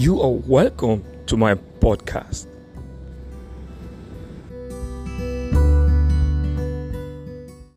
You are welcome to my podcast.